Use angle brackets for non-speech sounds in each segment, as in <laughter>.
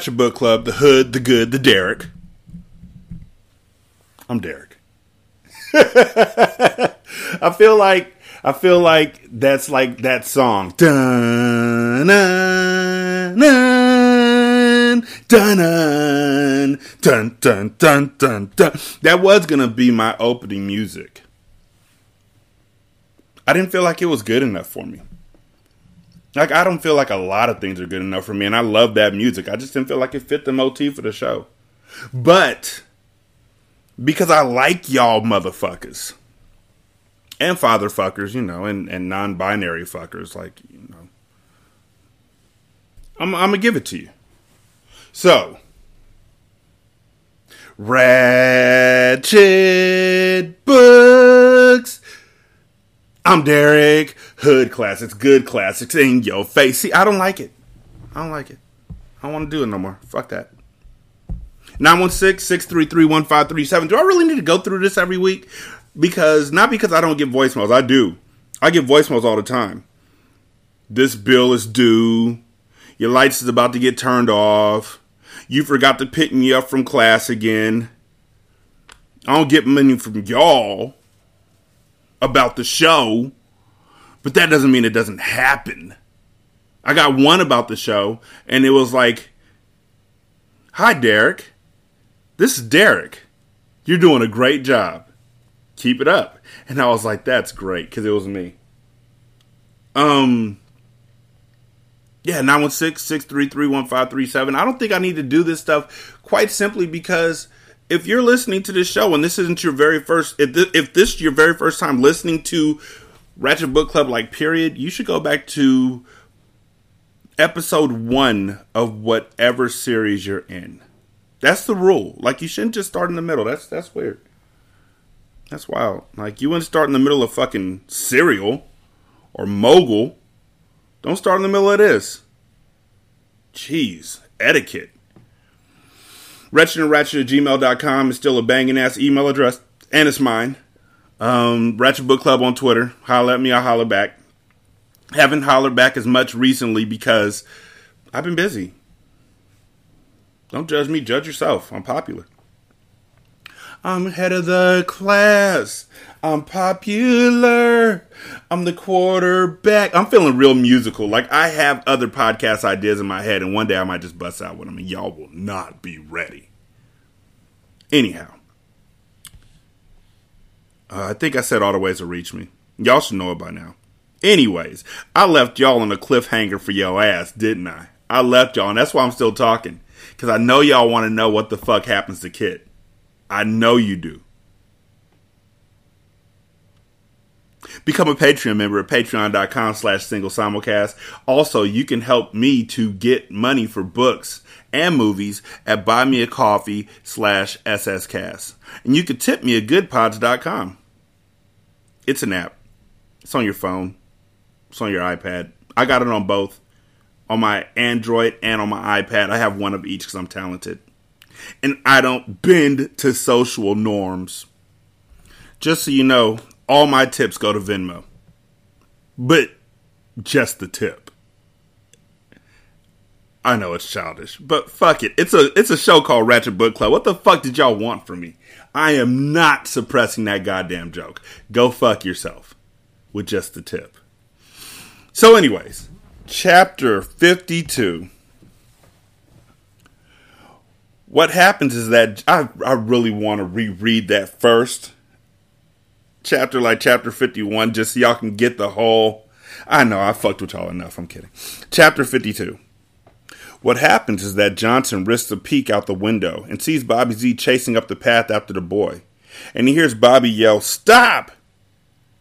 Ratchet Book Club, the Hood, the Good, the Derek. I'm Derek. <laughs> I feel like I feel like that's like that song. Dun, dun, dun, dun, dun, dun, dun, dun, dun. That was gonna be my opening music. I didn't feel like it was good enough for me. Like I don't feel like a lot of things are good enough for me, and I love that music. I just didn't feel like it fit the motif for the show. But because I like y'all motherfuckers and father fuckers, you know, and, and non binary fuckers, like, you know, I'm, I'm gonna give it to you. So, Ratchet Books. I'm Derek. Hood classics, good classics in your face. See, I don't like it. I don't like it. I don't want to do it no more. Fuck that. 916-633-1537. Do I really need to go through this every week? Because not because I don't get voicemails. I do. I get voicemails all the time. This bill is due. Your lights is about to get turned off. You forgot to pick me up from class again. I don't get money from y'all about the show. But that doesn't mean it doesn't happen. I got one about the show, and it was like, Hi, Derek. This is Derek. You're doing a great job. Keep it up. And I was like, That's great, because it was me. Um, yeah, 916 633 1537. I don't think I need to do this stuff quite simply because if you're listening to this show and this isn't your very first, if this, if this is your very first time listening to Ratchet Book Club, like, period, you should go back to episode one of whatever series you're in. That's the rule. Like, you shouldn't just start in the middle. That's that's weird. That's wild. Like, you wouldn't start in the middle of fucking Serial or Mogul. Don't start in the middle of this. Jeez, etiquette. Wretched and Ratchet at gmail.com is still a banging ass email address, and it's mine. Um, Ratchet Book Club on Twitter. Holler at me, I'll holler back. Haven't hollered back as much recently because I've been busy. Don't judge me, judge yourself. I'm popular. I'm head of the class. I'm popular. I'm the quarterback. I'm feeling real musical. Like I have other podcast ideas in my head, and one day I might just bust out with them, and y'all will not be ready. Anyhow, uh, I think I said all the ways to reach me. Y'all should know it by now. Anyways, I left y'all on a cliffhanger for your ass, didn't I? I left y'all, and that's why I'm still talking. Because I know y'all want to know what the fuck happens to Kit. I know you do. Become a Patreon member at patreon.com slash single simulcast. Also, you can help me to get money for books and movies at buymeacoffee slash sscast. And you can tip me at goodpods.com. It's an app. It's on your phone. It's on your iPad. I got it on both. On my Android and on my iPad. I have one of each because I'm talented. And I don't bend to social norms. Just so you know, all my tips go to Venmo. But just the tip. I know it's childish, but fuck it. It's a it's a show called Ratchet Book Club. What the fuck did y'all want from me? I am not suppressing that goddamn joke. Go fuck yourself with just the tip. So, anyways, Chapter 52. What happens is that I, I really want to reread that first chapter, like chapter 51, just so y'all can get the whole. I know, I fucked with y'all enough. I'm kidding. Chapter 52. What happens is that Johnson risks a peek out the window and sees Bobby Z chasing up the path after the boy. And he hears Bobby yell, Stop!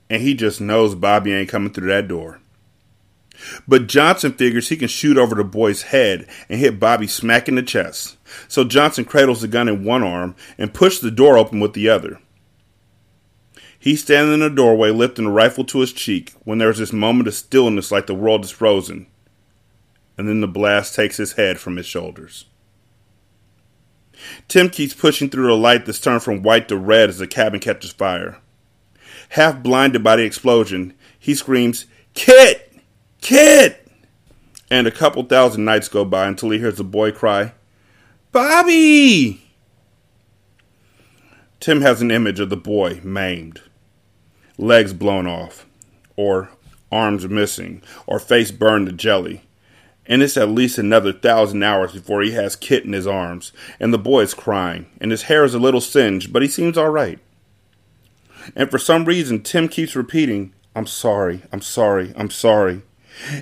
And he just knows Bobby ain't coming through that door. But Johnson figures he can shoot over the boy's head and hit Bobby smack in the chest. So Johnson cradles the gun in one arm and pushes the door open with the other. He's standing in the doorway, lifting the rifle to his cheek, when there's this moment of stillness like the world is frozen and then the blast takes his head from his shoulders. Tim keeps pushing through the light that's turned from white to red as the cabin catches fire. Half blinded by the explosion, he screams, Kit! Kit! And a couple thousand nights go by until he hears the boy cry, Bobby! Tim has an image of the boy maimed, legs blown off, or arms missing, or face burned to jelly and it's at least another thousand hours before he has Kit in his arms, and the boy is crying, and his hair is a little singed, but he seems all right. And for some reason, Tim keeps repeating, I'm sorry, I'm sorry, I'm sorry.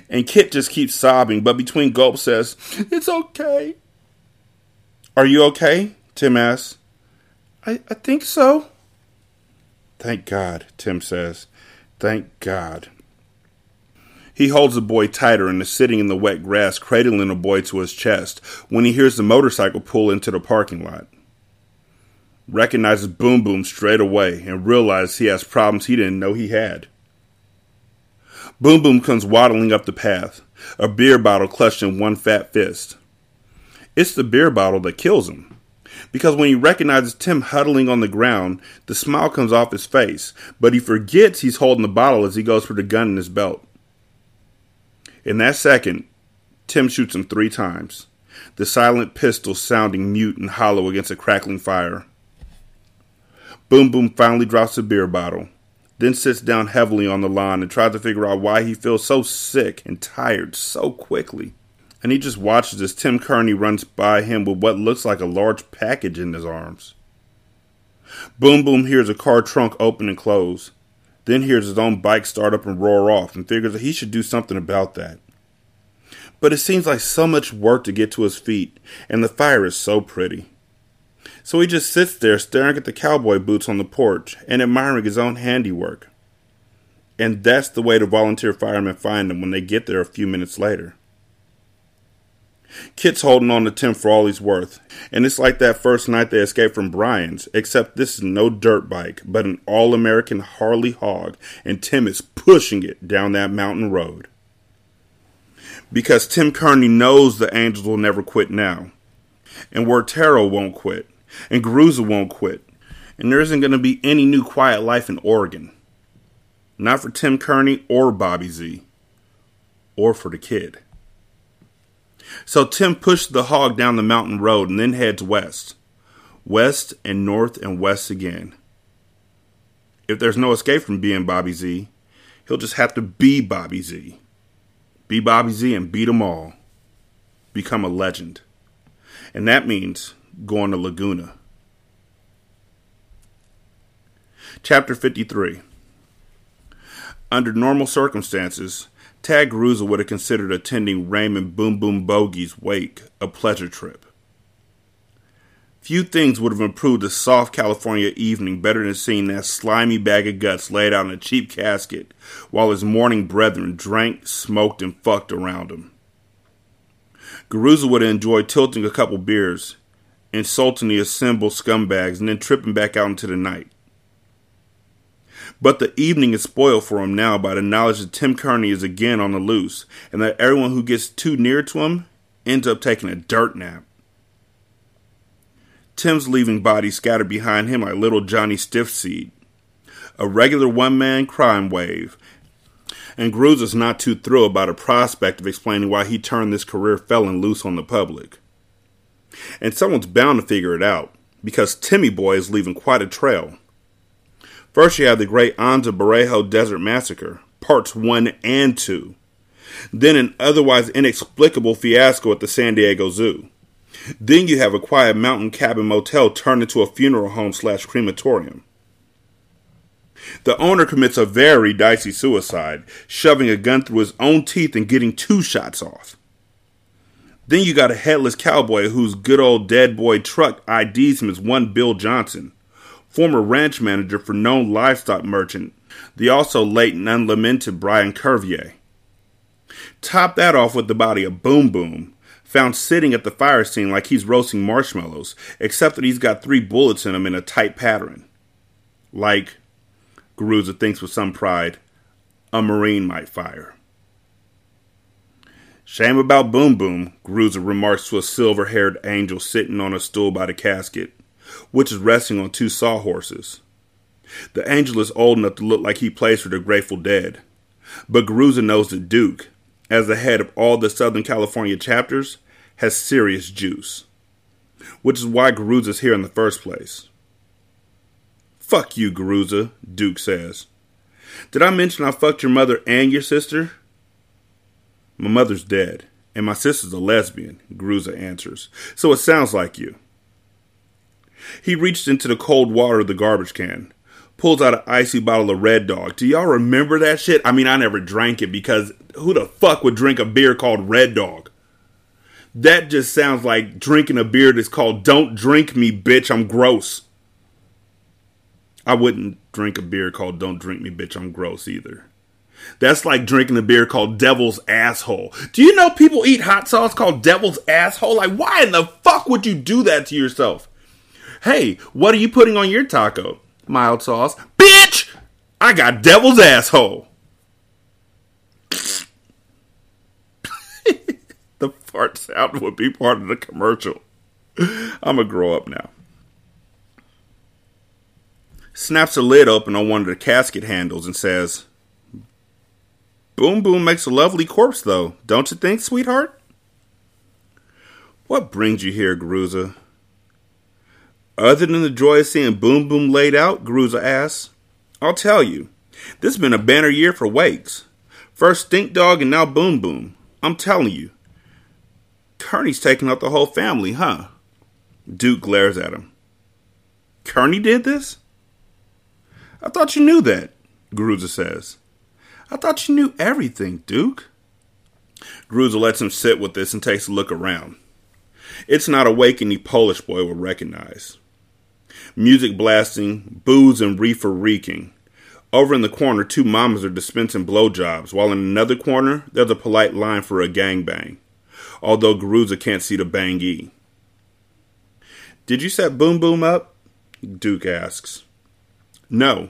And Kit just keeps sobbing, but between gulps says, It's okay. Are you okay? Tim asks. I, I think so. Thank God, Tim says. Thank God. He holds the boy tighter and is sitting in the wet grass, cradling the boy to his chest when he hears the motorcycle pull into the parking lot. Recognizes Boom Boom straight away and realizes he has problems he didn't know he had. Boom Boom comes waddling up the path, a beer bottle clutched in one fat fist. It's the beer bottle that kills him. Because when he recognizes Tim huddling on the ground, the smile comes off his face, but he forgets he's holding the bottle as he goes for the gun in his belt. In that second, Tim shoots him three times, the silent pistol sounding mute and hollow against a crackling fire. Boom Boom finally drops the beer bottle, then sits down heavily on the lawn and tries to figure out why he feels so sick and tired so quickly. And he just watches as Tim Kearney runs by him with what looks like a large package in his arms. Boom Boom hears a car trunk open and close, then hears his own bike start up and roar off and figures that he should do something about that. But it seems like so much work to get to his feet, and the fire is so pretty. So he just sits there staring at the cowboy boots on the porch and admiring his own handiwork. And that's the way the volunteer firemen find him when they get there a few minutes later. Kit's holding on to Tim for all he's worth, and it's like that first night they escaped from Brian's, except this is no dirt bike, but an all American Harley hog, and Tim is pushing it down that mountain road. Because Tim Kearney knows the Angels will never quit now, and Huertero won't quit, and Garuza won't quit, and there isn't going to be any new quiet life in Oregon. Not for Tim Kearney or Bobby Z, or for the kid. So Tim pushed the hog down the mountain road and then heads west. West and north and west again. If there's no escape from being Bobby Z, he'll just have to be Bobby Z. Be Bobby Z and beat them all. Become a legend. And that means going to Laguna. Chapter 53 Under normal circumstances, Tad Garuza would have considered attending Raymond Boom Boom Bogey's wake a pleasure trip. Few things would have improved a soft California evening better than seeing that slimy bag of guts laid out in a cheap casket while his mourning brethren drank, smoked, and fucked around him. Garuza would have enjoyed tilting a couple beers, insulting the assembled scumbags, and then tripping back out into the night. But the evening is spoiled for him now by the knowledge that Tim Kearney is again on the loose, and that everyone who gets too near to him ends up taking a dirt nap. Tim's leaving bodies scattered behind him like little Johnny Stiffseed. A regular one man crime wave. And is not too thrilled about the prospect of explaining why he turned this career felon loose on the public. And someone's bound to figure it out, because Timmy Boy is leaving quite a trail. First, you have the great Anza Borrego Desert Massacre, parts 1 and 2. Then an otherwise inexplicable fiasco at the San Diego Zoo. Then you have a quiet mountain cabin motel turned into a funeral home slash crematorium. The owner commits a very dicey suicide, shoving a gun through his own teeth and getting two shots off. Then you got a headless cowboy whose good old dead boy truck IDs him as one Bill Johnson, former ranch manager for known livestock merchant, the also late and unlamented Brian Cervier. Top that off with the body of Boom Boom, found sitting at the fire scene like he's roasting marshmallows, except that he's got three bullets in him in a tight pattern. Like, Garuza thinks with some pride, a Marine might fire. Shame about Boom Boom, Garuza remarks to a silver haired angel sitting on a stool by the casket, which is resting on two sawhorses. The angel is old enough to look like he plays for the Grateful Dead, but Garuza knows that Duke, as the head of all the Southern California chapters, has serious juice, which is why Garuza's here in the first place. Fuck you, Garuza, Duke says. Did I mention I fucked your mother and your sister? My mother's dead, and my sister's a lesbian, Garuza answers, so it sounds like you. He reached into the cold water of the garbage can, pulls out an icy bottle of Red Dog. Do y'all remember that shit? I mean, I never drank it because who the fuck would drink a beer called Red Dog? That just sounds like drinking a beer that's called Don't Drink Me, bitch, I'm gross. I wouldn't drink a beer called Don't Drink Me, Bitch, I'm Gross either. That's like drinking a beer called Devil's Asshole. Do you know people eat hot sauce called Devil's Asshole? Like, why in the fuck would you do that to yourself? Hey, what are you putting on your taco? Mild sauce. Bitch! I got Devil's Asshole. <laughs> the fart sound would be part of the commercial. I'm gonna grow up now snaps the lid open on one of the casket handles and says, Boom Boom makes a lovely corpse, though, don't you think, sweetheart? What brings you here, Garuza? Other than the joy of seeing Boom Boom laid out, Garuza asks. I'll tell you, this has been a banner year for wakes. First Stink Dog and now Boom Boom. I'm telling you. Kearney's taking out the whole family, huh? Duke glares at him. Kearney did this? I thought you knew that, Garuza says. I thought you knew everything, Duke. Garuza lets him sit with this and takes a look around. It's not a wake any Polish boy will recognize. Music blasting, booze and reefer reeking. Over in the corner, two mamas are dispensing blowjobs, while in another corner, there's a polite line for a gangbang, although Garuza can't see the bangee. Did you set Boom Boom up? Duke asks. No,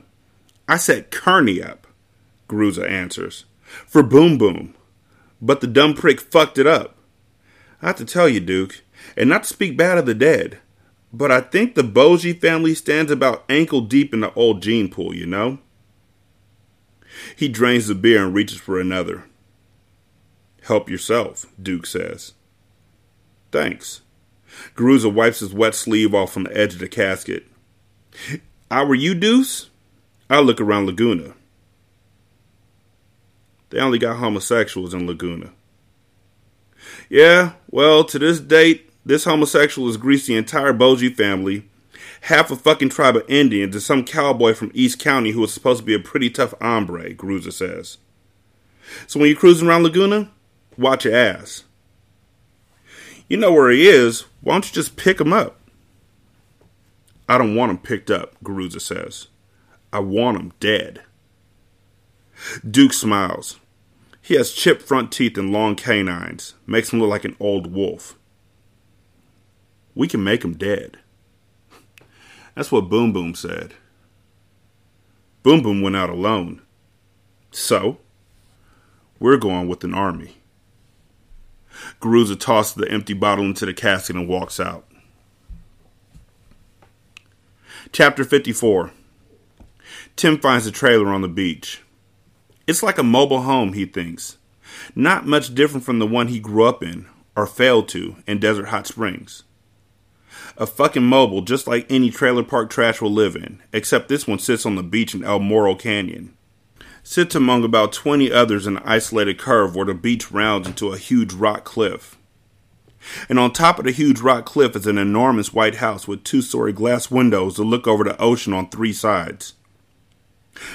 I set Kearney up, Garuza answers, for Boom Boom. But the dumb prick fucked it up. I have to tell you, Duke, and not to speak bad of the dead, but I think the Boji family stands about ankle deep in the old gene pool, you know? He drains the beer and reaches for another. Help yourself, Duke says. Thanks. Garuza wipes his wet sleeve off from the edge of the casket. I were you, Deuce, I look around Laguna. They only got homosexuals in Laguna. Yeah, well, to this date, this homosexual has greased the entire Boji family, half a fucking tribe of Indians, and some cowboy from East County who was supposed to be a pretty tough hombre, Garuza says. So when you're cruising around Laguna, watch your ass. You know where he is, why don't you just pick him up? I don't want him picked up, Garuza says. I want him dead. Duke smiles. He has chipped front teeth and long canines, makes him look like an old wolf. We can make him dead. That's what Boom Boom said. Boom Boom went out alone. So, we're going with an army. Garuza tosses the empty bottle into the casket and walks out. Chapter 54 Tim finds a trailer on the beach. It's like a mobile home, he thinks. Not much different from the one he grew up in, or failed to, in Desert Hot Springs. A fucking mobile just like any trailer park trash will live in, except this one sits on the beach in El Morro Canyon. sits among about 20 others in an isolated curve where the beach rounds into a huge rock cliff. And on top of the huge rock cliff is an enormous white house with two story glass windows that look over the ocean on three sides.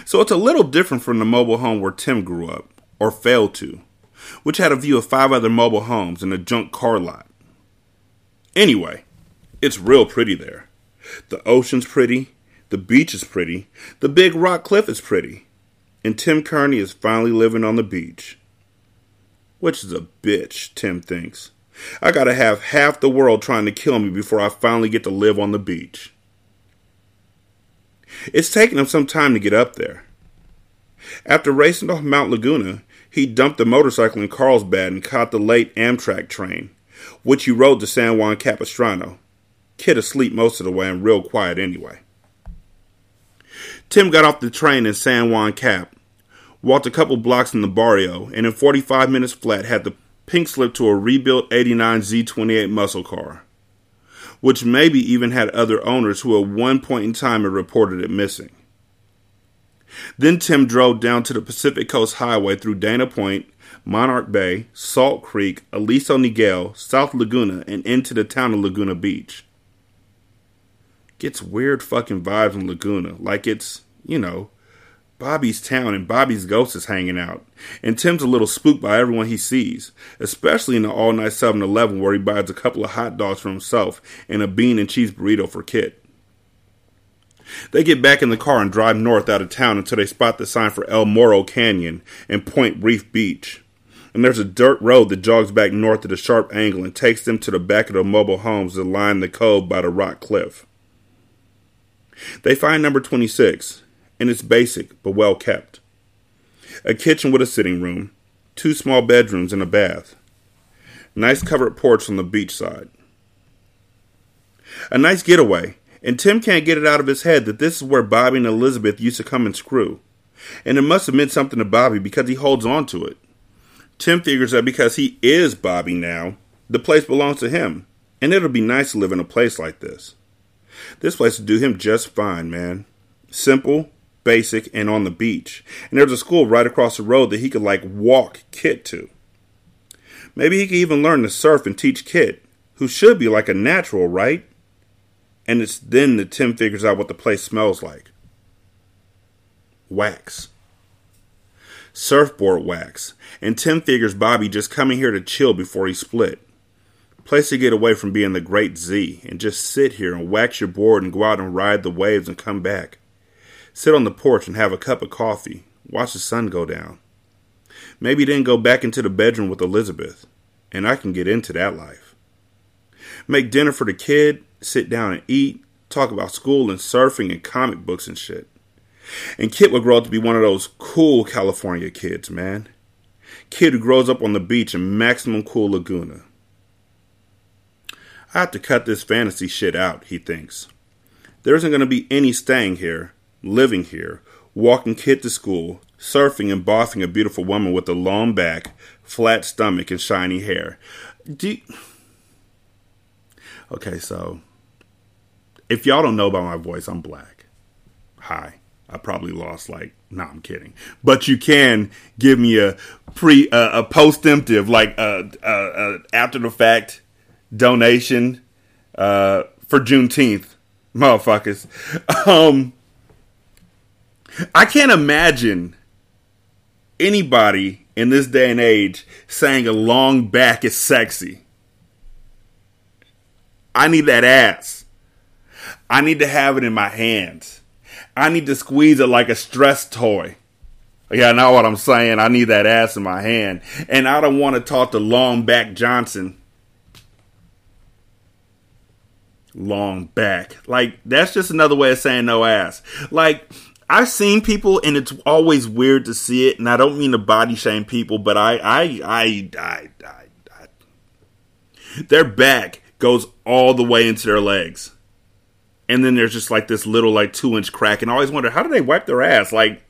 So it's a little different from the mobile home where Tim grew up, or failed to, which had a view of five other mobile homes and a junk car lot. Anyway, it's real pretty there. The ocean's pretty, the beach is pretty, the big rock cliff is pretty, and Tim Kearney is finally living on the beach. Which is a bitch, Tim thinks. I gotta have half the world trying to kill me before I finally get to live on the beach. It's taken him some time to get up there. After racing off Mount Laguna, he dumped the motorcycle in Carlsbad and caught the late Amtrak train, which he rode to San Juan Capistrano. Kid asleep most of the way and real quiet anyway. Tim got off the train in San Juan Cap, walked a couple blocks in the barrio, and in 45 minutes flat had the pink slip to a rebuilt 89 Z28 muscle car, which maybe even had other owners who at one point in time had reported it missing. Then Tim drove down to the Pacific Coast Highway through Dana Point, Monarch Bay, Salt Creek, Aliso Niguel, South Laguna, and into the town of Laguna Beach. Gets weird fucking vibes in Laguna, like it's, you know, Bobby's town and Bobby's ghost is hanging out. And Tim's a little spooked by everyone he sees, especially in the all night 7 Eleven where he buys a couple of hot dogs for himself and a bean and cheese burrito for Kit. They get back in the car and drive north out of town until they spot the sign for El Morro Canyon and Point Reef Beach. And there's a dirt road that jogs back north at a sharp angle and takes them to the back of the mobile homes that line the cove by the rock cliff. They find number 26, and it's basic but well kept. A kitchen with a sitting room, two small bedrooms, and a bath. Nice covered porch on the beach side. A nice getaway, and Tim can't get it out of his head that this is where Bobby and Elizabeth used to come and screw. And it must have meant something to Bobby because he holds on to it. Tim figures that because he is Bobby now, the place belongs to him, and it'll be nice to live in a place like this. This place will do him just fine, man. Simple, basic, and on the beach. And there's a school right across the road that he could like walk Kit to. Maybe he could even learn to surf and teach Kit, who should be like a natural, right? And it's then that Tim figures out what the place smells like. Wax. Surfboard wax. And Tim figures Bobby just coming here to chill before he split. Place to get away from being the great Z and just sit here and wax your board and go out and ride the waves and come back sit on the porch and have a cup of coffee, watch the sun go down. Maybe then go back into the bedroom with Elizabeth, and I can get into that life. Make dinner for the kid, sit down and eat, talk about school and surfing and comic books and shit. And Kit would grow up to be one of those cool California kids, man. Kid who grows up on the beach in maximum cool Laguna. I have to cut this fantasy shit out, he thinks. There isn't going to be any staying here, living here, walking kid to school, surfing and bossing a beautiful woman with a long back, flat stomach, and shiny hair. You... Okay, so if y'all don't know about my voice, I'm black. Hi. I probably lost like no, I'm kidding. But you can give me a pre uh, a post-emptive like uh, uh, uh, after the fact donation uh, for Juneteenth, motherfuckers. <laughs> Um, I can't imagine anybody in this day and age saying a long back is sexy. I need that ass. I need to have it in my hands. I need to squeeze it like a stress toy. Yeah, I know what I'm saying. I need that ass in my hand. And I don't want to talk to Long Back Johnson. Long back. Like, that's just another way of saying no ass. Like, I've seen people, and it's always weird to see it. And I don't mean to body shame people, but I, I, I, I, I, I their back goes all the way into their legs, and then there's just like this little like two inch crack. And I always wonder how do they wipe their ass? Like,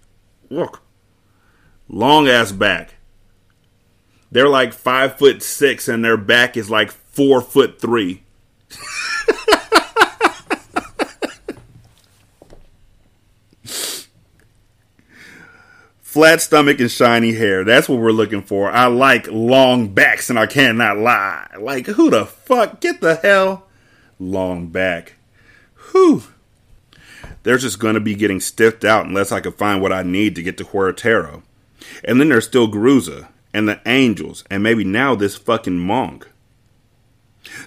look, long ass back. They're like five foot six, and their back is like four foot three. <laughs> Flat stomach and shiny hair. That's what we're looking for. I like long backs and I cannot lie. Like, who the fuck? Get the hell? Long back. Whew. They're just going to be getting stiffed out unless I can find what I need to get to Huertero. And then there's still Gruza and the Angels and maybe now this fucking monk.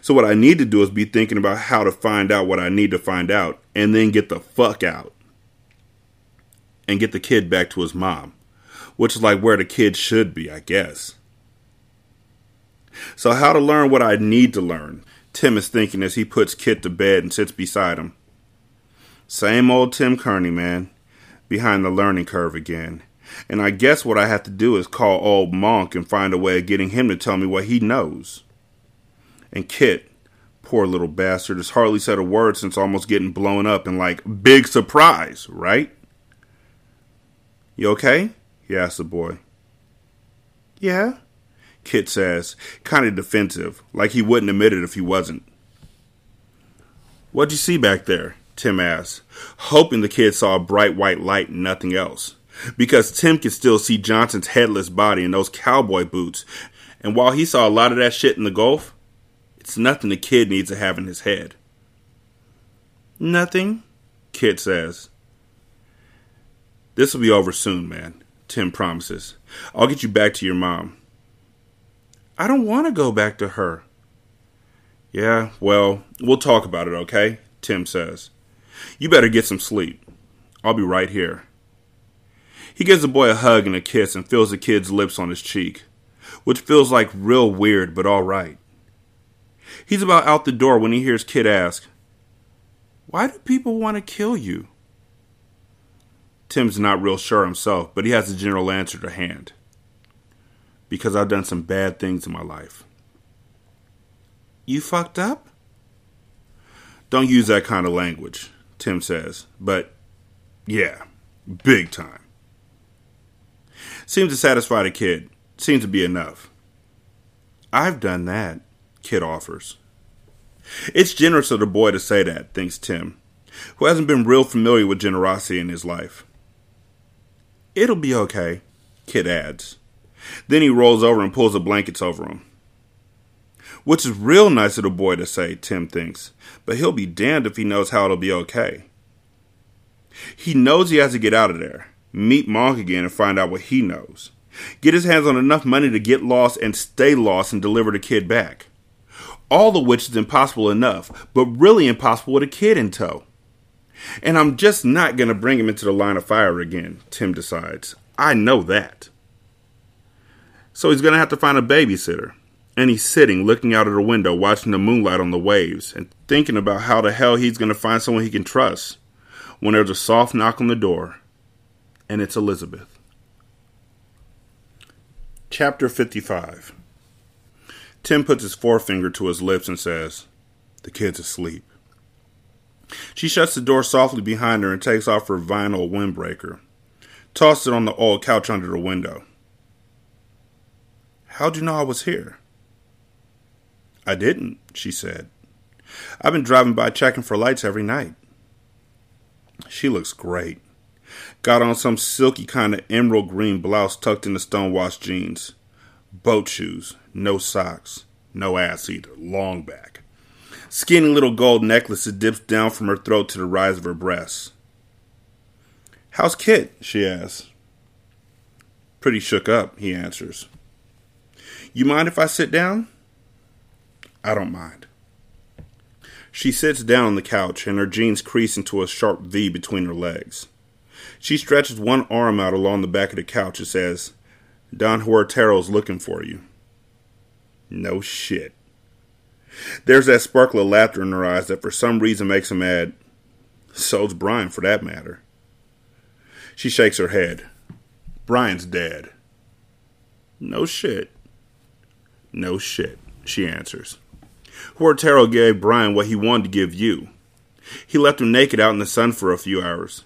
So what I need to do is be thinking about how to find out what I need to find out and then get the fuck out. And get the kid back to his mom, which is like where the kid should be, I guess. So how to learn what I need to learn. Tim is thinking as he puts Kit to bed and sits beside him. Same old Tim Kearney, man, behind the learning curve again. And I guess what I have to do is call old Monk and find a way of getting him to tell me what he knows. And Kit, poor little bastard, has hardly said a word since almost getting blown up and like, big surprise, right? You okay? he asks the boy. Yeah, Kit says, kind of defensive, like he wouldn't admit it if he wasn't. What'd you see back there? Tim asks, hoping the kid saw a bright white light and nothing else. Because Tim can still see Johnson's headless body in those cowboy boots. And while he saw a lot of that shit in the Gulf, it's nothing the kid needs to have in his head. Nothing, Kit says. This will be over soon, man, Tim promises. I'll get you back to your mom. I don't want to go back to her. Yeah, well, we'll talk about it, okay? Tim says. You better get some sleep. I'll be right here. He gives the boy a hug and a kiss and feels the kid's lips on his cheek, which feels like real weird, but all right. He's about out the door when he hears Kit ask, Why do people want to kill you? Tim's not real sure himself, but he has a general answer to hand. Because I've done some bad things in my life. You fucked up? Don't use that kind of language, Tim says. But yeah, big time. Seems to satisfy the kid. Seems to be enough. I've done that, Kit offers. It's generous of the boy to say that, thinks Tim, who hasn't been real familiar with generosity in his life. It'll be okay, Kit adds. Then he rolls over and pulls the blankets over him. Which is real nice of the boy to say, Tim thinks, but he'll be damned if he knows how it'll be okay. He knows he has to get out of there, meet Monk again, and find out what he knows. Get his hands on enough money to get lost and stay lost and deliver the kid back. All of which is impossible enough, but really impossible with a kid in tow. And I'm just not going to bring him into the line of fire again, Tim decides. I know that. So he's going to have to find a babysitter and he's sitting looking out of the window watching the moonlight on the waves and thinking about how the hell he's going to find someone he can trust when there's a soft knock on the door and it's Elizabeth. Chapter 55 Tim puts his forefinger to his lips and says, The kid's asleep. She shuts the door softly behind her and takes off her vinyl windbreaker, tosses it on the old couch under the window. How'd you know I was here? I didn't, she said. I've been driving by checking for lights every night. She looks great. Got on some silky kind of emerald green blouse tucked into stonewashed jeans. Boat shoes, no socks, no ass either, long back. Skinny little gold necklace that dips down from her throat to the rise of her breasts. How's Kit? she asks. Pretty shook up, he answers. You mind if I sit down? I don't mind. She sits down on the couch and her jeans crease into a sharp V between her legs. She stretches one arm out along the back of the couch and says, Don Huertero's looking for you. No shit. There's that sparkle of laughter in her eyes that for some reason makes him add, So's Brian, for that matter. She shakes her head. Brian's dead. No shit. No shit, she answers. Huertero gave Brian what he wanted to give you. He left him naked out in the sun for a few hours,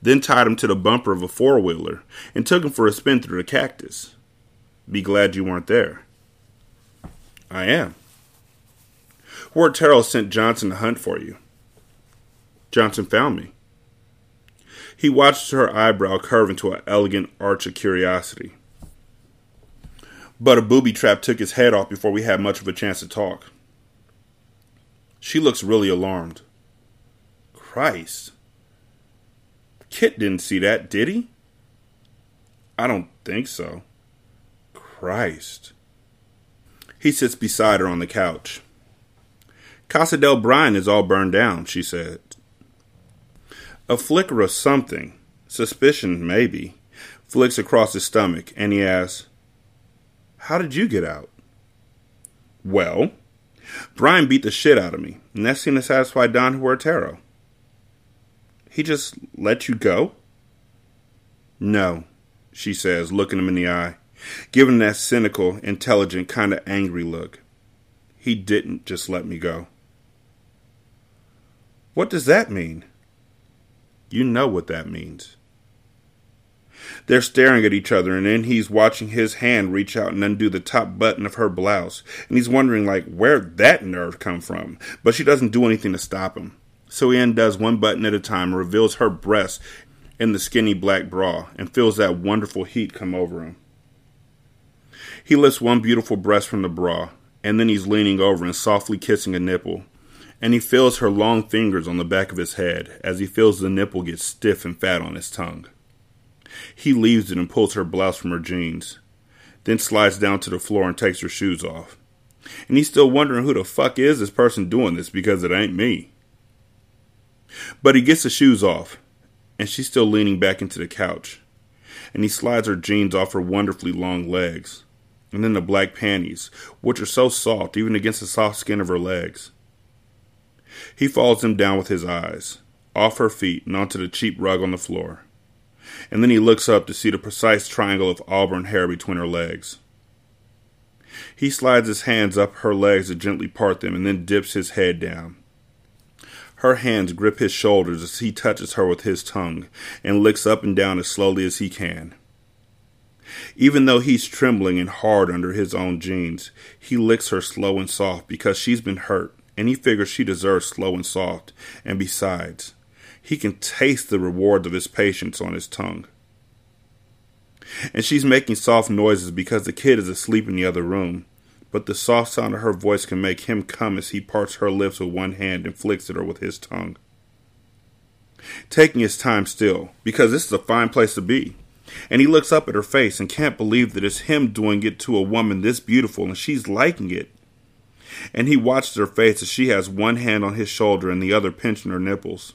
then tied him to the bumper of a four wheeler and took him for a spin through the cactus. Be glad you weren't there. I am. Huertero sent Johnson to hunt for you. Johnson found me. He watched her eyebrow curve into an elegant arch of curiosity. But a booby trap took his head off before we had much of a chance to talk. She looks really alarmed. Christ. Kit didn't see that, did he? I don't think so. Christ. He sits beside her on the couch. Casa del Brian is all burned down, she said. A flicker of something, suspicion maybe, flicks across his stomach, and he asks, How did you get out? Well, Brian beat the shit out of me, and that seemed to satisfy Don Huertero. He just let you go? No, she says, looking him in the eye, giving that cynical, intelligent, kind of angry look. He didn't just let me go. What does that mean? You know what that means. They're staring at each other, and then he's watching his hand reach out and undo the top button of her blouse, and he's wondering, like, where'd that nerve come from? But she doesn't do anything to stop him. So he undoes one button at a time and reveals her breast in the skinny black bra and feels that wonderful heat come over him. He lifts one beautiful breast from the bra, and then he's leaning over and softly kissing a nipple. And he feels her long fingers on the back of his head as he feels the nipple get stiff and fat on his tongue. He leaves it and pulls her blouse from her jeans, then slides down to the floor and takes her shoes off. And he's still wondering who the fuck is this person doing this because it ain't me. But he gets the shoes off, and she's still leaning back into the couch. And he slides her jeans off her wonderfully long legs, and then the black panties, which are so soft even against the soft skin of her legs. He follows them down with his eyes, off her feet and onto the cheap rug on the floor and then he looks up to see the precise triangle of auburn hair between her legs. He slides his hands up her legs to gently part them and then dips his head down. Her hands grip his shoulders as he touches her with his tongue and licks up and down as slowly as he can. Even though he's trembling and hard under his own jeans, he licks her slow and soft because she's been hurt and he figures she deserves slow and soft. And besides, he can taste the rewards of his patience on his tongue. And she's making soft noises because the kid is asleep in the other room, but the soft sound of her voice can make him come as he parts her lips with one hand and flicks at her with his tongue. Taking his time still, because this is a fine place to be. And he looks up at her face and can't believe that it's him doing it to a woman this beautiful and she's liking it. And he watches her face as she has one hand on his shoulder and the other pinching her nipples.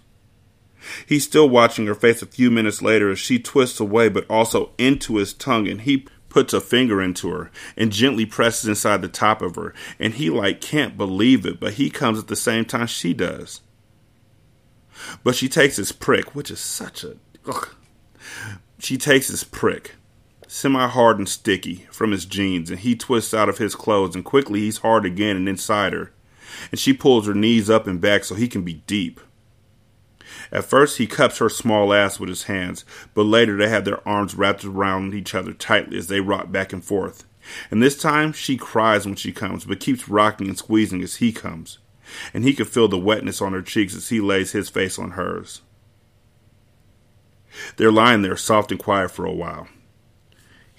He's still watching her face a few minutes later as she twists away, but also into his tongue, and he puts a finger into her and gently presses inside the top of her. And he like can't believe it, but he comes at the same time she does. But she takes his prick, which is such a. Ugh. She takes his prick, semi hard and sticky, from his jeans, and he twists out of his clothes, and quickly he's hard again and inside her. And she pulls her knees up and back so he can be deep. At first, he cups her small ass with his hands, but later they have their arms wrapped around each other tightly as they rock back and forth. And this time, she cries when she comes, but keeps rocking and squeezing as he comes. And he can feel the wetness on her cheeks as he lays his face on hers. They're lying there soft and quiet for a while.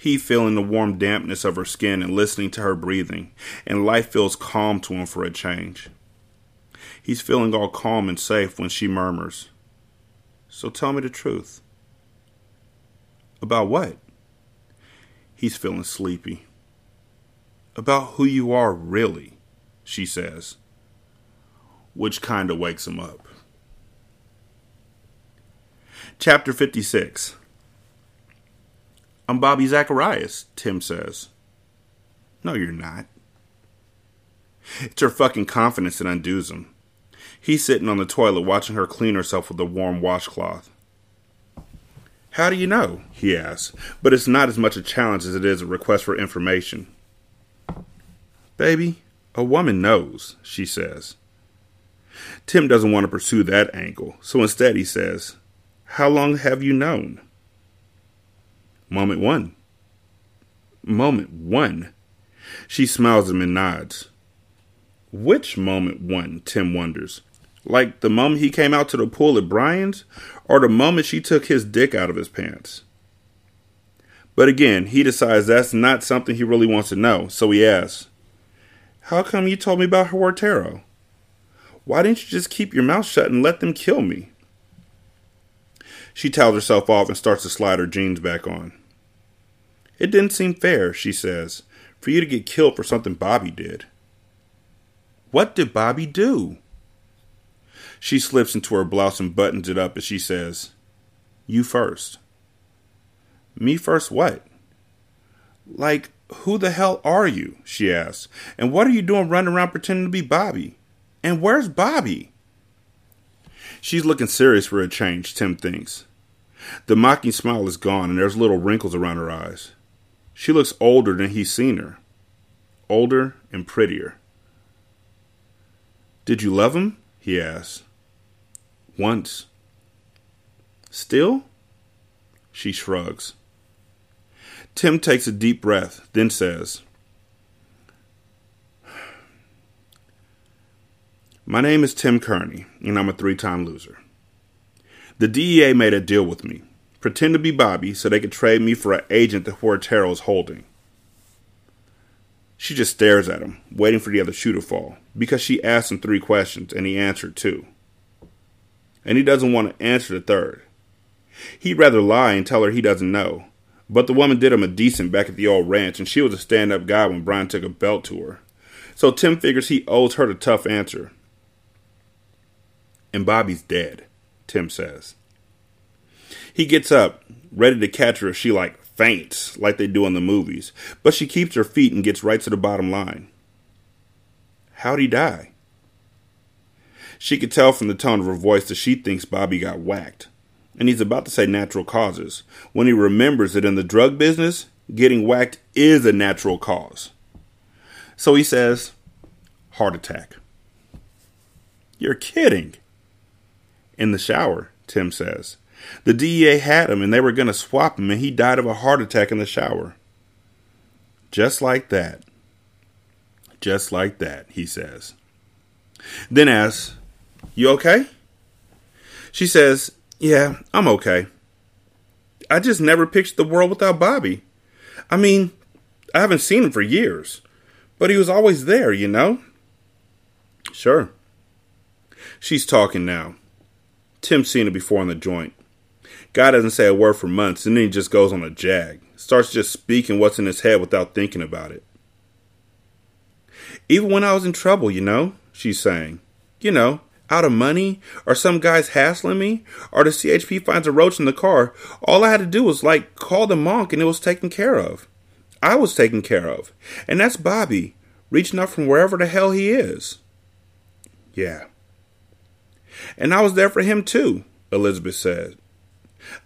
He feeling the warm dampness of her skin and listening to her breathing, and life feels calm to him for a change. He's feeling all calm and safe when she murmurs, so tell me the truth. About what? He's feeling sleepy. About who you are, really, she says, which kind of wakes him up. Chapter 56 I'm Bobby Zacharias, Tim says. No, you're not. It's her fucking confidence that undoes him. He's sitting on the toilet watching her clean herself with a warm washcloth. How do you know? he asks, but it's not as much a challenge as it is a request for information. Baby, a woman knows, she says. Tim doesn't want to pursue that angle, so instead he says, How long have you known? Moment one. Moment one. She smiles at him and nods. Which moment one? Tim wonders. Like the moment he came out to the pool at Brian's, or the moment she took his dick out of his pants? But again, he decides that's not something he really wants to know, so he asks, How come you told me about Huertero? Why didn't you just keep your mouth shut and let them kill me? She towels herself off and starts to slide her jeans back on. It didn't seem fair, she says, for you to get killed for something Bobby did. What did Bobby do? She slips into her blouse and buttons it up as she says, You first. Me first what? Like, who the hell are you? she asks. And what are you doing running around pretending to be Bobby? And where's Bobby? She's looking serious for a change, Tim thinks. The mocking smile is gone and there's little wrinkles around her eyes. She looks older than he's seen her. Older and prettier. Did you love him? he asks. Once. Still? She shrugs. Tim takes a deep breath, then says, My name is Tim Kearney, and I'm a three time loser. The DEA made a deal with me pretend to be Bobby so they could trade me for an agent that Huertero is holding. She just stares at him, waiting for the other shoe to fall, because she asked him three questions and he answered two. And he doesn't want to answer the third. He'd rather lie and tell her he doesn't know. But the woman did him a decent back at the old ranch, and she was a stand up guy when Brian took a belt to her. So Tim figures he owes her the tough answer and Bobby's dead, Tim says. He gets up, ready to catch her if she like faints, like they do in the movies, but she keeps her feet and gets right to the bottom line. How'd he die? She could tell from the tone of her voice that she thinks Bobby got whacked, and he's about to say natural causes when he remembers that in the drug business, getting whacked is a natural cause. So he says, heart attack. You're kidding in the shower, Tim says. The DEA had him and they were going to swap him, and he died of a heart attack in the shower. Just like that. Just like that, he says. Then asks, You okay? She says, Yeah, I'm okay. I just never pictured the world without Bobby. I mean, I haven't seen him for years, but he was always there, you know? Sure. She's talking now. Tim's seen it before in the joint. Guy doesn't say a word for months, and then he just goes on a jag. Starts just speaking what's in his head without thinking about it. Even when I was in trouble, you know, she's saying. You know, out of money, or some guy's hassling me, or the CHP finds a roach in the car, all I had to do was, like, call the monk and it was taken care of. I was taken care of. And that's Bobby, reaching out from wherever the hell he is. Yeah. And I was there for him too, Elizabeth said.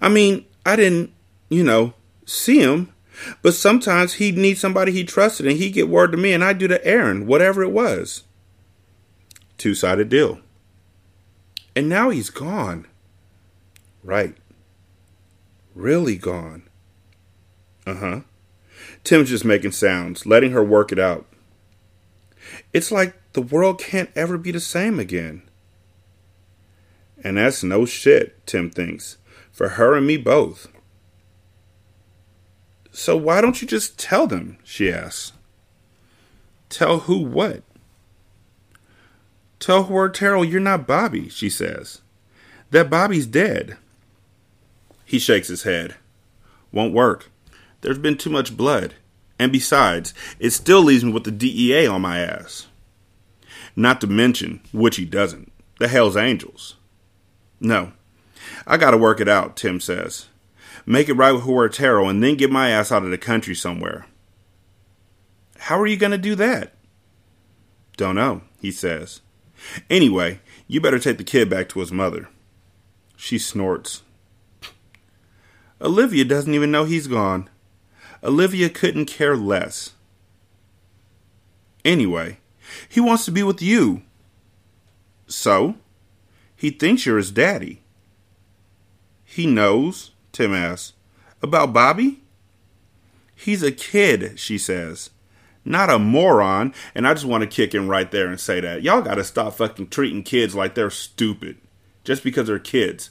I mean, I didn't, you know, see him, but sometimes he'd need somebody he trusted and he'd get word to me and I'd do the errand, whatever it was. Two sided deal. And now he's gone. Right. Really gone. Uh huh. Tim's just making sounds, letting her work it out. It's like the world can't ever be the same again. And that's no shit, Tim thinks, for her and me both. So why don't you just tell them? she asks. Tell who what? Tell Huertero you're not Bobby, she says. That Bobby's dead. He shakes his head. Won't work. There's been too much blood. And besides, it still leaves me with the DEA on my ass. Not to mention, which he doesn't, the Hells Angels. No. I gotta work it out, Tim says. Make it right with Huertero and then get my ass out of the country somewhere. How are you gonna do that? Don't know, he says. Anyway, you better take the kid back to his mother. She snorts. Olivia doesn't even know he's gone. Olivia couldn't care less. Anyway, he wants to be with you. So? He thinks you're his daddy. He knows, Tim asks. About Bobby? He's a kid, she says. not a moron. And I just want to kick in right there and say that y'all got to stop fucking treating kids like they're stupid just because they're kids.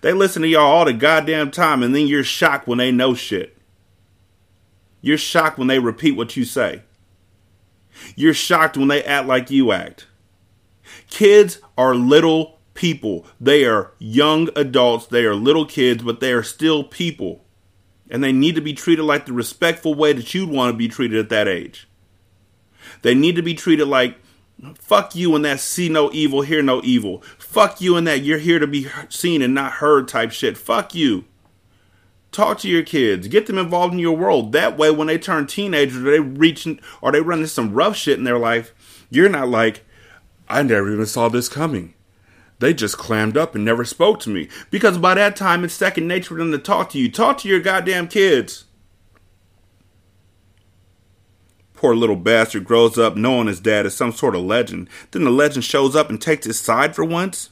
They listen to y'all all the goddamn time, and then you're shocked when they know shit. You're shocked when they repeat what you say. You're shocked when they act like you act. Kids are little people. They are young adults. They are little kids, but they are still people. And they need to be treated like the respectful way that you'd want to be treated at that age. They need to be treated like fuck you and that see no evil, hear no evil. Fuck you and that you're here to be seen and not heard type shit. Fuck you. Talk to your kids. Get them involved in your world. That way, when they turn teenagers, they reach or they run into some rough shit in their life, you're not like, I never even saw this coming. They just clammed up and never spoke to me. Because by that time, it's second nature for them to talk to you. Talk to your goddamn kids. Poor little bastard grows up knowing his dad is some sort of legend. Then the legend shows up and takes his side for once.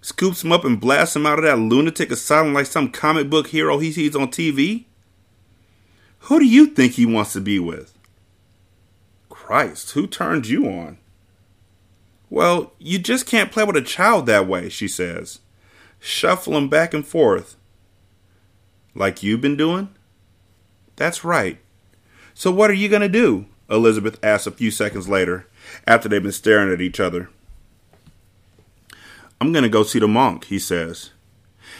Scoops him up and blasts him out of that lunatic asylum like some comic book hero he sees on TV. Who do you think he wants to be with? Christ, who turned you on? Well, you just can't play with a child that way, she says. Shuffle him back and forth. Like you've been doing? That's right. So what are you going to do? Elizabeth asks a few seconds later, after they've been staring at each other. I'm going to go see the monk, he says.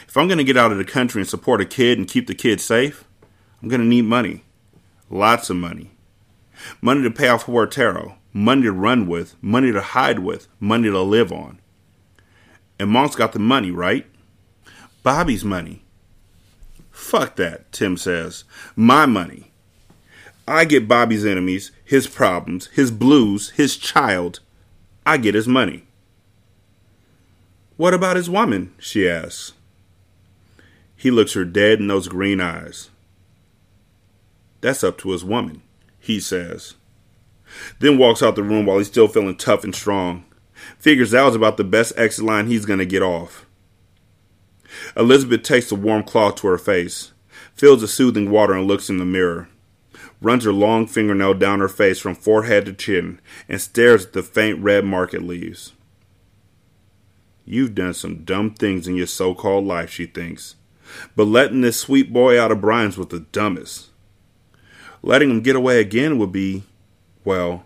If I'm going to get out of the country and support a kid and keep the kid safe, I'm going to need money. Lots of money. Money to pay off Huertero, money to run with, money to hide with, money to live on. And Monk's got the money, right? Bobby's money. Fuck that, Tim says. My money. I get Bobby's enemies, his problems, his blues, his child. I get his money. What about his woman? she asks. He looks her dead in those green eyes. That's up to his woman, he says. Then walks out the room while he's still feeling tough and strong. Figures that was about the best exit line he's going to get off. Elizabeth takes the warm cloth to her face, fills the soothing water, and looks in the mirror runs her long fingernail down her face from forehead to chin, and stares at the faint red mark it leaves. You've done some dumb things in your so called life, she thinks, but letting this sweet boy out of Brian's was the dumbest. Letting him get away again would be, well,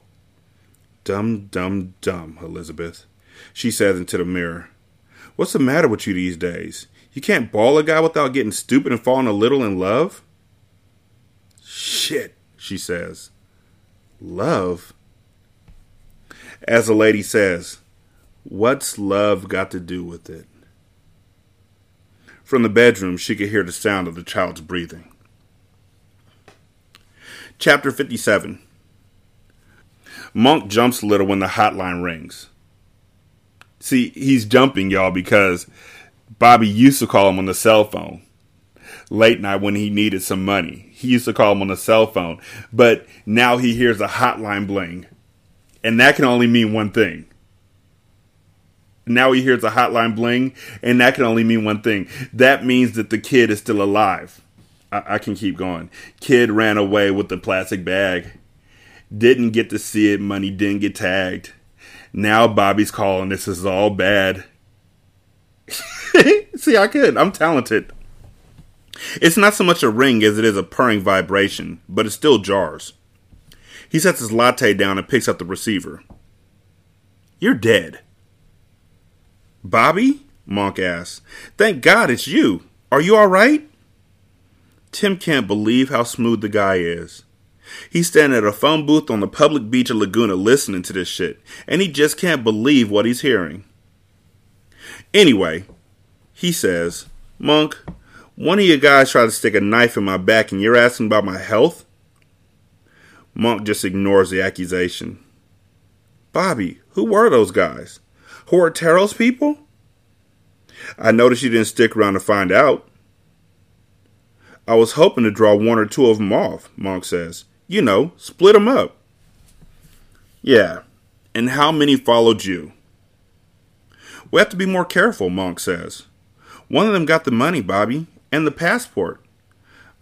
dumb, dumb, dumb, Elizabeth, she says into the mirror. What's the matter with you these days? You can't ball a guy without getting stupid and falling a little in love? Shit, she says. Love? As the lady says, what's love got to do with it? From the bedroom, she could hear the sound of the child's breathing. Chapter 57 Monk jumps a little when the hotline rings. See, he's jumping, y'all, because Bobby used to call him on the cell phone late night when he needed some money. He used to call him on the cell phone, but now he hears a hotline bling, and that can only mean one thing. Now he hears a hotline bling, and that can only mean one thing. That means that the kid is still alive. I, I can keep going. Kid ran away with the plastic bag. Didn't get to see it. Money didn't get tagged. Now Bobby's calling. This is all bad. <laughs> see, I could. I'm talented. It's not so much a ring as it is a purring vibration, but it still jars. He sets his latte down and picks up the receiver. You're dead. Bobby? Monk asks. Thank God it's you. Are you alright? Tim can't believe how smooth the guy is. He's standing at a phone booth on the public beach of Laguna listening to this shit, and he just can't believe what he's hearing. Anyway, he says, Monk, one of you guys tried to stick a knife in my back and you're asking about my health? Monk just ignores the accusation. Bobby, who were those guys? Huertero's people? I noticed you didn't stick around to find out. I was hoping to draw one or two of them off, Monk says. You know, split them up. Yeah, and how many followed you? We have to be more careful, Monk says. One of them got the money, Bobby, and the passport.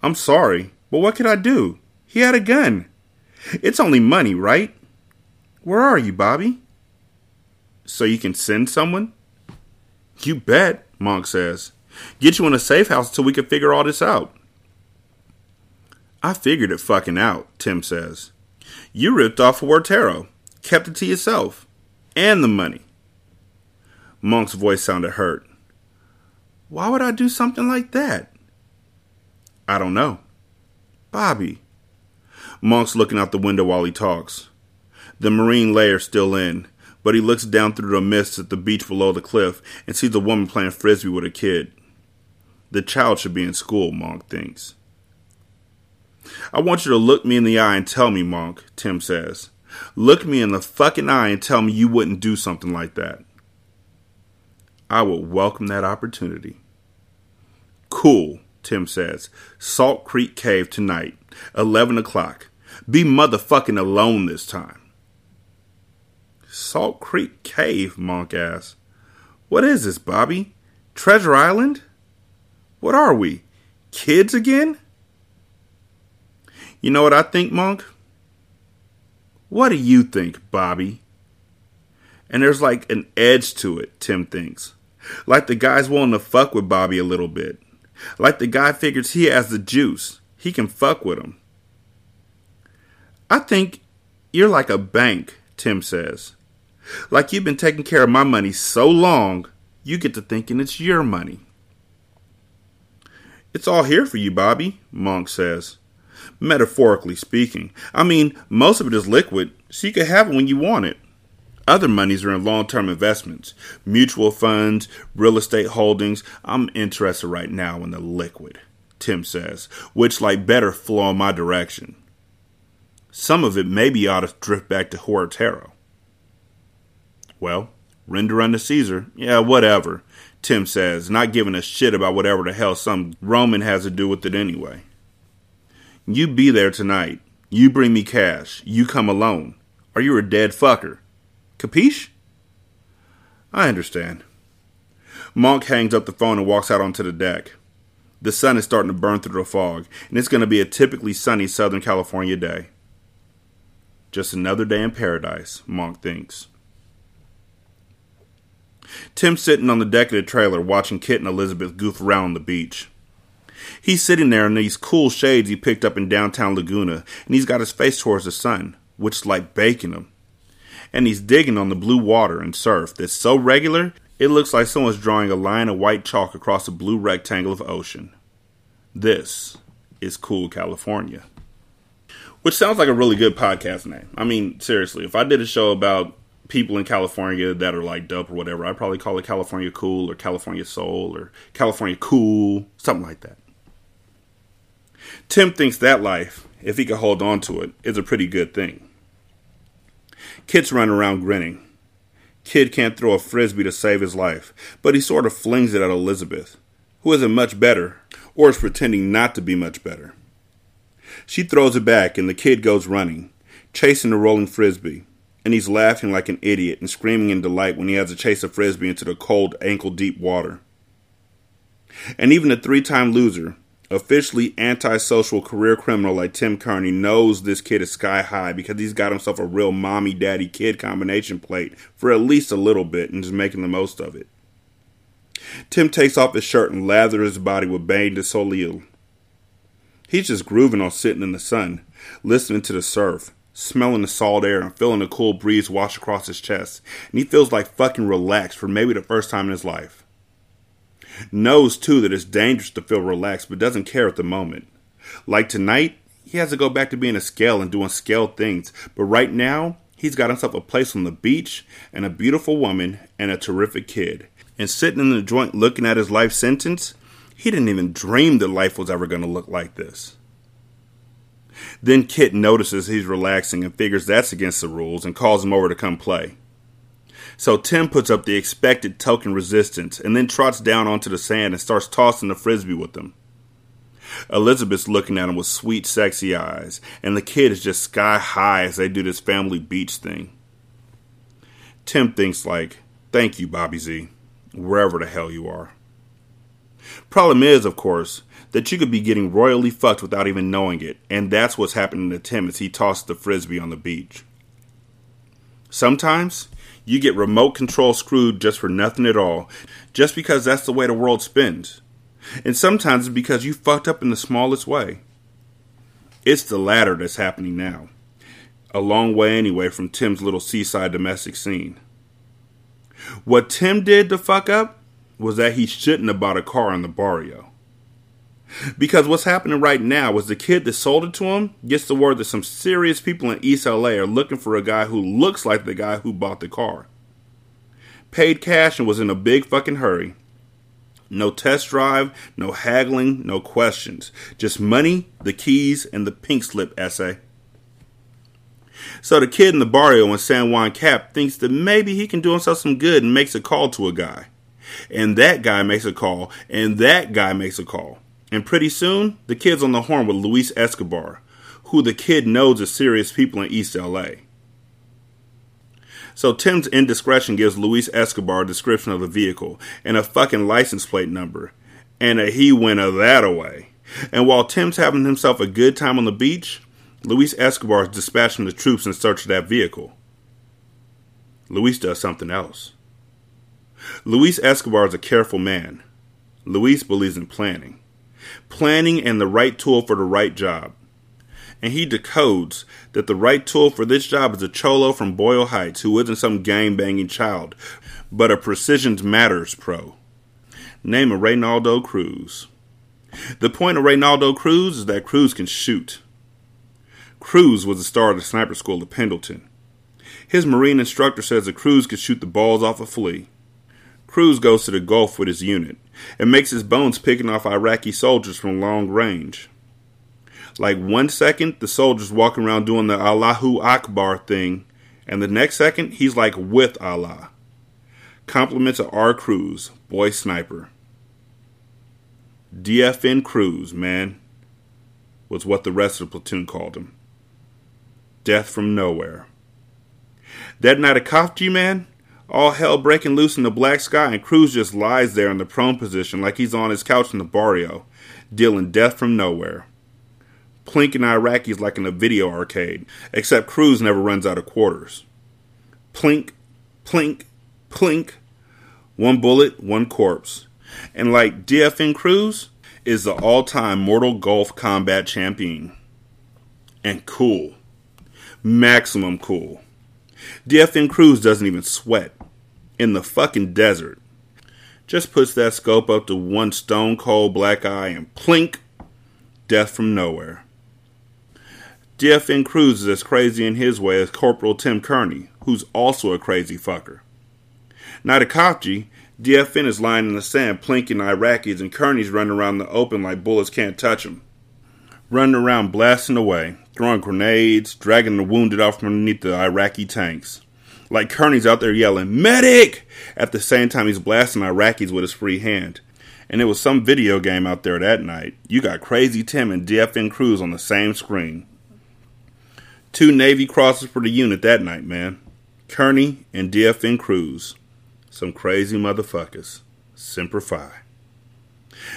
I'm sorry, but what could I do? He had a gun. It's only money, right? Where are you, Bobby? So you can send someone? You bet, Monk says. Get you in a safe house until we can figure all this out. I figured it fucking out, Tim says. You ripped off Huertero, kept it to yourself, and the money. Monk's voice sounded hurt. Why would I do something like that? I don't know. Bobby. Monk's looking out the window while he talks. The marine layer's still in, but he looks down through the mist at the beach below the cliff and sees a woman playing frisbee with a kid. The child should be in school, Monk thinks. I want you to look me in the eye and tell me, Monk, Tim says. Look me in the fucking eye and tell me you wouldn't do something like that. I would welcome that opportunity. Cool, Tim says. Salt Creek Cave tonight, 11 o'clock. Be motherfucking alone this time. Salt Creek Cave, Monk asks. What is this, Bobby? Treasure Island? What are we? Kids again? You know what I think, Monk? What do you think, Bobby? And there's like an edge to it, Tim thinks. Like the guy's willing to fuck with Bobby a little bit. Like the guy figures he has the juice. He can fuck with him. I think you're like a bank, Tim says. Like you've been taking care of my money so long, you get to thinking it's your money. It's all here for you, Bobby, Monk says. Metaphorically speaking. I mean, most of it is liquid, so you can have it when you want it. Other monies are in long term investments, mutual funds, real estate holdings. I'm interested right now in the liquid, Tim says, which like better flow in my direction. Some of it maybe ought to drift back to Huertero. Well, render unto Caesar. Yeah, whatever, Tim says, not giving a shit about whatever the hell some Roman has to do with it anyway. You be there tonight. You bring me cash. You come alone. Or you're a dead fucker. Capiche? I understand. Monk hangs up the phone and walks out onto the deck. The sun is starting to burn through the fog, and it's going to be a typically sunny Southern California day. Just another day in paradise, Monk thinks. Tim's sitting on the deck of the trailer watching Kit and Elizabeth goof around on the beach. He's sitting there in these cool shades he picked up in downtown Laguna, and he's got his face towards the sun, which is like baking him and he's digging on the blue water and surf that's so regular it looks like someone's drawing a line of white chalk across a blue rectangle of ocean. This is Cool California. Which sounds like a really good podcast name. I mean, seriously, if I did a show about people in California that are like dope or whatever, I'd probably call it California Cool or California Soul or California Cool, something like that. Tim thinks that life, if he could hold on to it, is a pretty good thing. Kit's running around grinning. Kid can't throw a frisbee to save his life, but he sort of flings it at Elizabeth, who isn't much better, or is pretending not to be much better. She throws it back, and the kid goes running, chasing the rolling frisbee, and he's laughing like an idiot and screaming in delight when he has to chase a frisbee into the cold, ankle deep water. And even the three time loser, officially antisocial career criminal like Tim Kearney knows this kid is sky high because he's got himself a real mommy daddy kid combination plate for at least a little bit and is making the most of it. Tim takes off his shirt and lathers his body with bain de soleil. He's just grooving on sitting in the sun, listening to the surf, smelling the salt air and feeling the cool breeze wash across his chest, and he feels like fucking relaxed for maybe the first time in his life. Knows too that it's dangerous to feel relaxed, but doesn't care at the moment. Like tonight, he has to go back to being a scale and doing scale things, but right now, he's got himself a place on the beach and a beautiful woman and a terrific kid. And sitting in the joint looking at his life sentence, he didn't even dream that life was ever going to look like this. Then Kit notices he's relaxing and figures that's against the rules and calls him over to come play. So Tim puts up the expected token resistance and then trots down onto the sand and starts tossing the frisbee with them. Elizabeth's looking at him with sweet, sexy eyes, and the kid is just sky high as they do this family beach thing. Tim thinks like, thank you, Bobby Z, wherever the hell you are. Problem is, of course, that you could be getting royally fucked without even knowing it, and that's what's happening to Tim as he tosses the frisbee on the beach. Sometimes you get remote control screwed just for nothing at all, just because that's the way the world spins. And sometimes it's because you fucked up in the smallest way. It's the latter that's happening now. A long way anyway from Tim's little seaside domestic scene. What Tim did to fuck up was that he shouldn't have bought a car in the barrio. Because what's happening right now is the kid that sold it to him gets the word that some serious people in East LA are looking for a guy who looks like the guy who bought the car. Paid cash and was in a big fucking hurry. No test drive, no haggling, no questions. Just money, the keys, and the pink slip essay. So the kid in the barrio in San Juan Cap thinks that maybe he can do himself some good and makes a call to a guy. And that guy makes a call, and that guy makes a call. And pretty soon, the kid's on the horn with Luis Escobar, who the kid knows is serious people in East LA. So Tim's indiscretion gives Luis Escobar a description of the vehicle and a fucking license plate number. And a he went a that away. And while Tim's having himself a good time on the beach, Luis Escobar is dispatching the troops in search of that vehicle. Luis does something else. Luis Escobar is a careful man. Luis believes in planning planning and the right tool for the right job. And he decodes that the right tool for this job is a cholo from Boyle Heights who isn't some gang banging child, but a precision matters pro. Name of Reynaldo Cruz. The point of Reynaldo Cruz is that Cruz can shoot. Cruz was the star of the sniper school at Pendleton. His Marine instructor says that Cruz could shoot the balls off a flea. Cruz goes to the Gulf with his unit and makes his bones picking off Iraqi soldiers from long range. Like one second, the soldier's walking around doing the Allahu Akbar thing, and the next second, he's like with Allah. Compliments of R. Cruz, boy sniper. DFN Cruz, man, was what the rest of the platoon called him. Death from nowhere. That night of Khafji, man, all hell breaking loose in the black sky, and Cruz just lies there in the prone position like he's on his couch in the barrio, dealing death from nowhere. Plinking Iraqis like in a video arcade, except Cruz never runs out of quarters. Plink, plink, plink. One bullet, one corpse. And like DFN Cruz, is the all time Mortal Gulf combat champion. And cool. Maximum cool. DFN Cruz doesn't even sweat. In the fucking desert. Just puts that scope up to one stone cold black eye and plink, death from nowhere. DFN Cruz is as crazy in his way as Corporal Tim Kearney, who's also a crazy fucker. Now to Khafji, DFN is lying in the sand plinking Iraqis and Kearney's running around the open like bullets can't touch him. Running around blasting away, throwing grenades, dragging the wounded off from underneath the Iraqi tanks. Like Kearney's out there yelling, Medic! At the same time, he's blasting Iraqis with his free hand. And it was some video game out there that night. You got Crazy Tim and DFN Cruz on the same screen. Two Navy crosses for the unit that night, man. Kearney and DFN Cruz. Some crazy motherfuckers. Semper.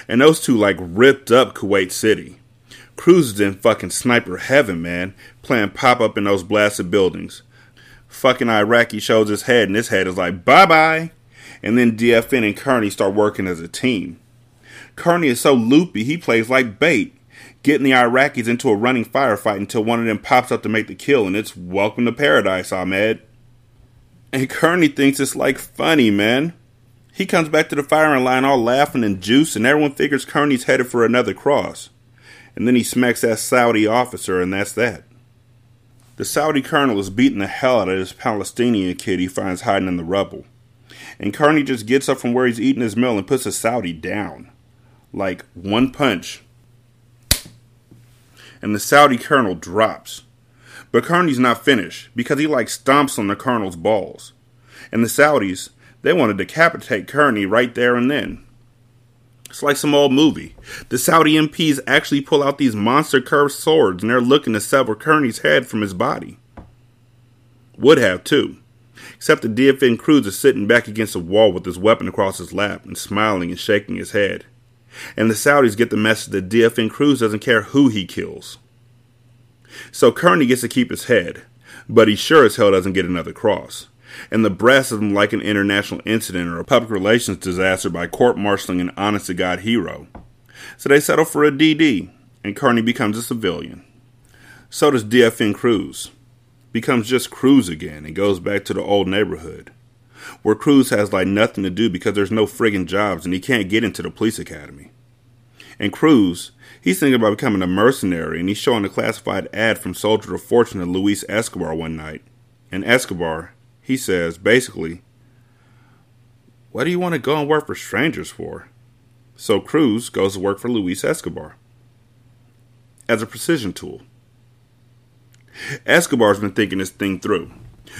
And those two like ripped up Kuwait City. Cruz is in fucking sniper heaven, man, playing pop up in those blasted buildings. Fucking Iraqi shows his head, and his head is like, bye bye. And then DFN and Kearney start working as a team. Kearney is so loopy, he plays like bait, getting the Iraqis into a running firefight until one of them pops up to make the kill, and it's welcome to paradise, Ahmed. And Kearney thinks it's like funny, man. He comes back to the firing line all laughing and juice, and everyone figures Kearney's headed for another cross and then he smacks that Saudi officer, and that's that. The Saudi colonel is beating the hell out of this Palestinian kid he finds hiding in the rubble. And Kearney just gets up from where he's eating his meal and puts the Saudi down. Like one punch. And the Saudi colonel drops. But Kearney's not finished because he like stomps on the colonel's balls. And the Saudis, they want to decapitate Kearney right there and then. It's like some old movie. The Saudi MPs actually pull out these monster curved swords and they're looking to sever Kearney's head from his body. Would have too. Except the DFN Cruz is sitting back against a wall with his weapon across his lap and smiling and shaking his head. And the Saudis get the message that DFN Cruz doesn't care who he kills. So Kearney gets to keep his head, but he sure as hell doesn't get another cross. And the breast of them like an international incident or a public relations disaster by court martialing an honest to God hero. So they settle for a DD, and Kearney becomes a civilian. So does DFN Cruz. Becomes just Cruz again and goes back to the old neighborhood. Where Cruz has like nothing to do because there's no friggin' jobs and he can't get into the police academy. And Cruz, he's thinking about becoming a mercenary and he's showing a classified ad from Soldier of Fortune to Luis Escobar one night. And Escobar, he says, basically, What do you want to go and work for strangers for? So Cruz goes to work for Luis Escobar as a precision tool. Escobar's been thinking this thing through.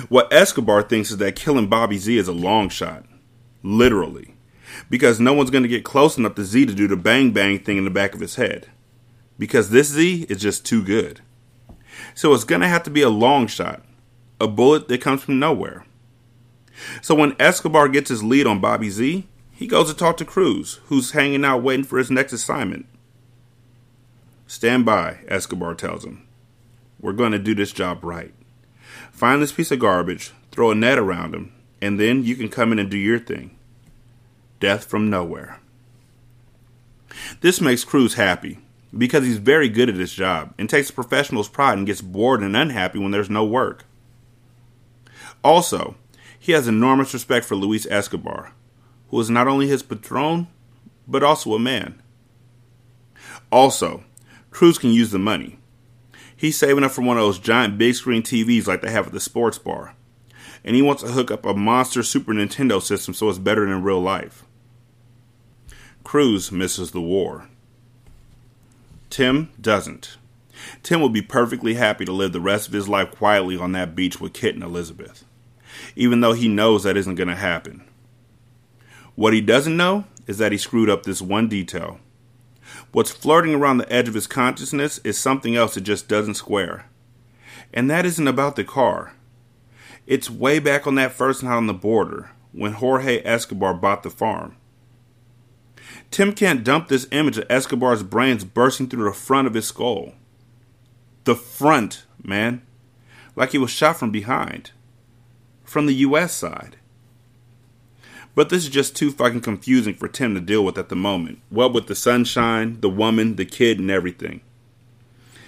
What Escobar thinks is that killing Bobby Z is a long shot. Literally. Because no one's going to get close enough to Z to do the bang bang thing in the back of his head. Because this Z is just too good. So it's going to have to be a long shot. A bullet that comes from nowhere. So when Escobar gets his lead on Bobby Z, he goes to talk to Cruz, who's hanging out waiting for his next assignment. Stand by, Escobar tells him. We're going to do this job right. Find this piece of garbage, throw a net around him, and then you can come in and do your thing. Death from nowhere. This makes Cruz happy because he's very good at his job and takes a professional's pride and gets bored and unhappy when there's no work. Also, he has enormous respect for Luis Escobar, who is not only his patron, but also a man. Also, Cruz can use the money. He's saving up for one of those giant big screen TVs like they have at the sports bar. And he wants to hook up a monster Super Nintendo system so it's better than real life. Cruz misses the war. Tim doesn't. Tim will be perfectly happy to live the rest of his life quietly on that beach with Kit and Elizabeth, even though he knows that isn't going to happen. What he doesn't know is that he screwed up this one detail. What's flirting around the edge of his consciousness is something else that just doesn't square. And that isn't about the car. It's way back on that first night on the border when Jorge Escobar bought the farm. Tim can't dump this image of Escobar's brains bursting through the front of his skull. The front, man. Like he was shot from behind. From the US side. But this is just too fucking confusing for Tim to deal with at the moment. What with the sunshine, the woman, the kid, and everything.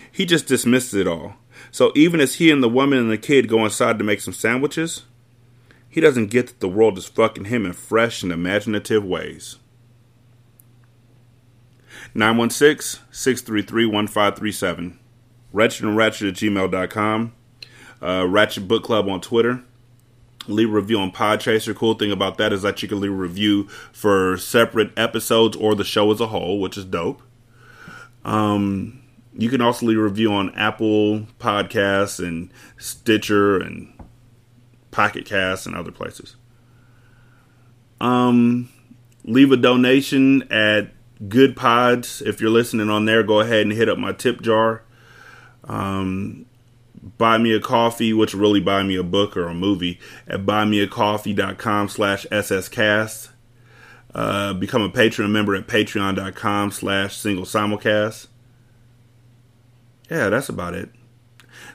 He just dismisses it all. So even as he and the woman and the kid go inside to make some sandwiches, he doesn't get that the world is fucking him in fresh and imaginative ways. 916 633 1537. Ratchet and Ratchet at gmail.com. Uh, Ratchet Book Club on Twitter leave a review on Podchaser. Cool thing about that is that you can leave a review for separate episodes or the show as a whole, which is dope. Um, you can also leave a review on Apple Podcasts and Stitcher and Pocket Casts and other places. Um, leave a donation at Good Pods. If you're listening on there, go ahead and hit up my tip jar. Um, buy me a coffee, which really buy me a book or a movie at buymeacoffee.com slash sscast. Uh, become a Patreon member at patreon.com slash single simulcast. Yeah, that's about it.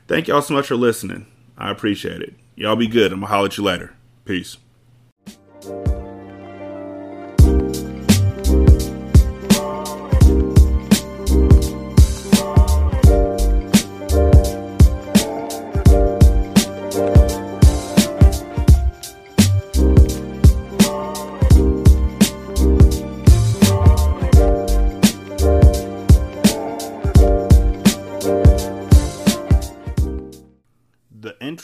Thank y'all so much for listening. I appreciate it. Y'all be good. I'm going to holler at you later. Peace.